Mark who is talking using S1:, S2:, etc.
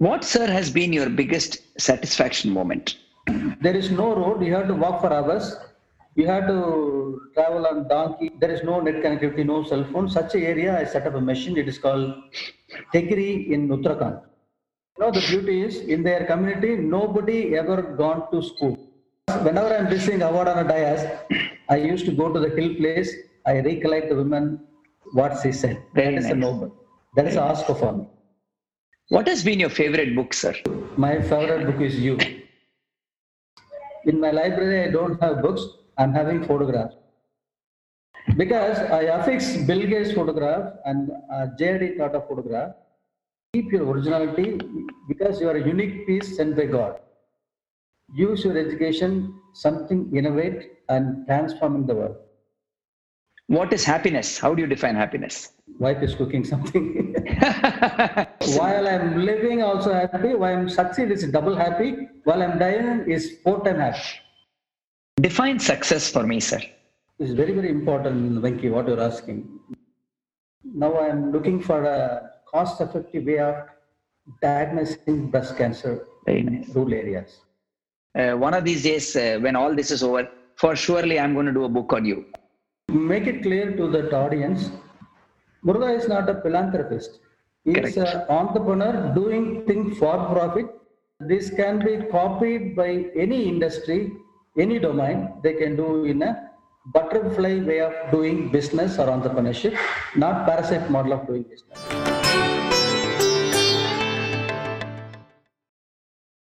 S1: What, sir, has been your biggest satisfaction moment?
S2: There is no road. You have to walk for hours. You have to travel on donkey. There is no net connectivity, no cell phone. Such a area, I set up a machine. It is called Tegri in Uttarakhand. You know, the beauty is in their community, nobody ever gone to school. Whenever I'm receiving award on a dais, I used to go to the hill place. I recollect the women what she said.
S1: Very
S2: that is a
S1: nice.
S2: noble. That is Oscar for me.
S1: What has been your favorite book, sir?
S2: My favorite book is You. In my library, I don't have books. I'm having photographs. Because I affix Bill Gates photograph and uh, JRD Tata photograph. Keep your originality because you are a unique piece sent by God. Use your education, something innovate and transforming the world.
S1: What is happiness? How do you define happiness?
S2: Wife is cooking something. While I'm living, also happy. While I'm succeed, is double happy. While I'm dying, is four times happy.
S1: define success for me, sir.
S2: It's very, very important, Venki, what you're asking. Now I'm looking for a cost-effective way of diagnosing breast cancer
S1: Very
S2: in
S1: nice.
S2: rural areas.
S1: Uh, one of these days, uh, when all this is over, for surely I'm going to do a book on you.
S2: Make it clear to that audience, Muruga is not a philanthropist. He is an entrepreneur doing things for profit. This can be copied by any industry, any domain. They can do in a butterfly way of doing business or entrepreneurship, not parasite model of doing business.